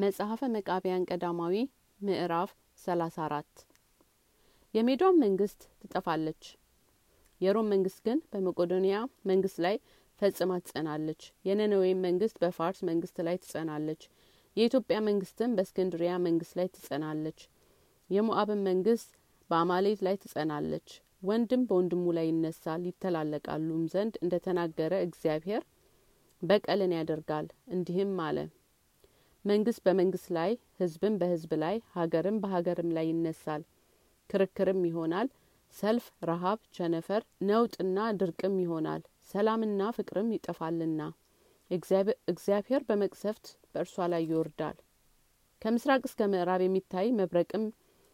መጽሐፈ መቃቢያን ቀዳማዊ ምዕራፍ ሰላሳ አራት። የሜዶን መንግስት ትጠፋለች። የሮም መንግስት ግን በመቄዶንያ መንግስት ላይ ፈጽማ ትጸናለች። የነነዌም መንግስት በፋርስ መንግስት ላይ ትጸናለች። የኢትዮጵያ መንግስትም በእስክንድሪያ መንግስት ላይ ትጸናለች። የሞአብን መንግስት በአማሌት ላይ ትጸናለች። ወንድም በወንድሙ ላይ ይነሳል ይተላለቃሉም ዘንድ እንደ ተናገረ እግዚአብሔር በቀልን ያደርጋል። እንዲህም አለ መንግስት በመንግስት ላይ ህዝብም በህዝብ ላይ ሀገርም በሀገርም ላይ ይነሳል። ክርክርም ይሆናል። ሰልፍ ረሀብ ቸነፈር ነውጥና ድርቅም ይሆናል። ሰላምና ፍቅርም ይጠፋልና እግዚአብሔር በመቅሰፍት በእርሷ ላይ ይወርዳል። ከምስራቅ እስከ ምዕራብ የሚታይ መብረቅም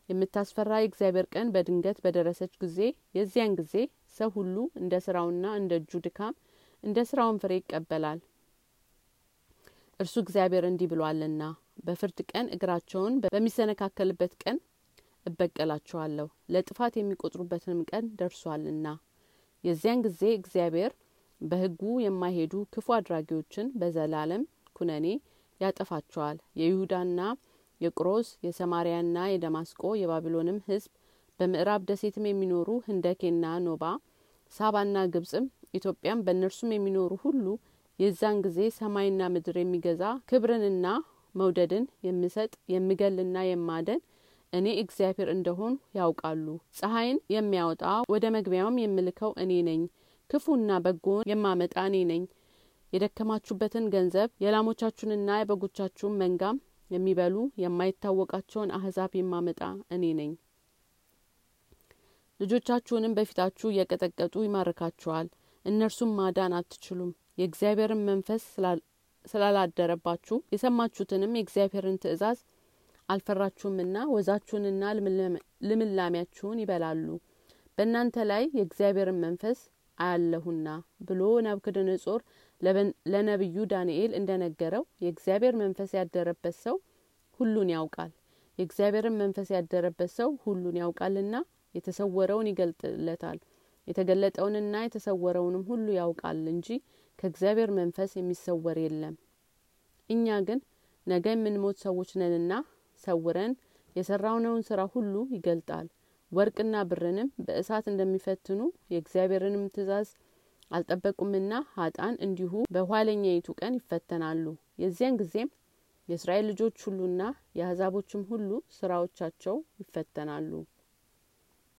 የምታስፈራ የእግዚአብሔር ቀን በድንገት በደረሰች ጊዜ የዚያን ጊዜ ሰው ሁሉ እንደ ስራውና እንደ እጁ ድካም እንደ ስራውን ፍሬ ይቀበላል እርሱ እግዚአብሔር እንዲህ ብሏልና በፍርድ ቀን እግራቸውን በሚሰነካከልበት ቀን እበቀላቸዋለሁ ለጥፋት የሚቆጥሩበትንም ቀን ደርሷልና። የዚያን ጊዜ እግዚአብሔር በህጉ የማይሄዱ ክፉ አድራጊዎችን በዘላለም ኩነኔ ያጠፋቸዋል። የይሁዳና የቁሮስ የሰማሪያና የደማስቆ የባቢሎንም ህዝብ በምዕራብ ደሴትም የሚኖሩ ህንደኬና ኖባ ሳባና ግብጽም ኢትዮጵያም በእነርሱም የሚኖሩ ሁሉ የዛን ጊዜ ሰማይና ምድር የሚገዛ ክብርንና መውደድን የምሰጥ የምገልና የማደን እኔ እግዚአብሔር እንደሆን ያውቃሉ። ፀሐይን የሚያወጣ ወደ መግቢያውም የምልከው እኔ ነኝ። ክፉና በጎን የማመጣ እኔ ነኝ። የደከማችሁበትን ገንዘብ የላሞቻችሁንና የበጎቻችሁን መንጋም የሚበሉ የማይታወቃቸውን አህዛብ የማመጣ እኔ ነኝ። ልጆቻችሁንም በፊታችሁ እየቀጠቀጡ ይማርካችኋል። እነርሱም ማዳን አትችሉም የእግዚአብሔርን መንፈስ ስላላደረባችሁ የሰማችሁትንም የእግዚአብሔርን ትእዛዝ አልፈራችሁምና ወዛችሁንና ልምላሜያችሁን ይበላሉ። በእናንተ ላይ የእግዚአብሔርን መንፈስ አያለሁና ብሎ ናቡከደነጾር ለነቢዩ ዳንኤል እንደነገረው የእግዚአብሔር መንፈስ ያደረበት ሰው ሁሉን ያውቃል። የእግዚአብሔርን መንፈስ ያደረበት ሰው ሁሉን ያውቃልና የተሰወረውን ይገልጥለታል የተገለጠውንና የተሰወረውንም ሁሉ ያውቃል እንጂ ከእግዚአብሔር መንፈስ የሚሰወር የለም። እኛ ግን ነገ የምንሞት ሰዎች ነንና ሰውረን የሰራውነውን ስራ ሁሉ ይገልጣል። ወርቅና ብርንም በእሳት እንደሚፈትኑ የእግዚአብሔርንም ትእዛዝ አልጠበቁምና ሀጣን እንዲሁ በኋለኛይቱ ቀን ይፈተናሉ። የዚያን ጊዜም የእስራኤል ልጆች ሁሉና የአሕዛቦችም ሁሉ ስራዎቻቸው ይፈተናሉ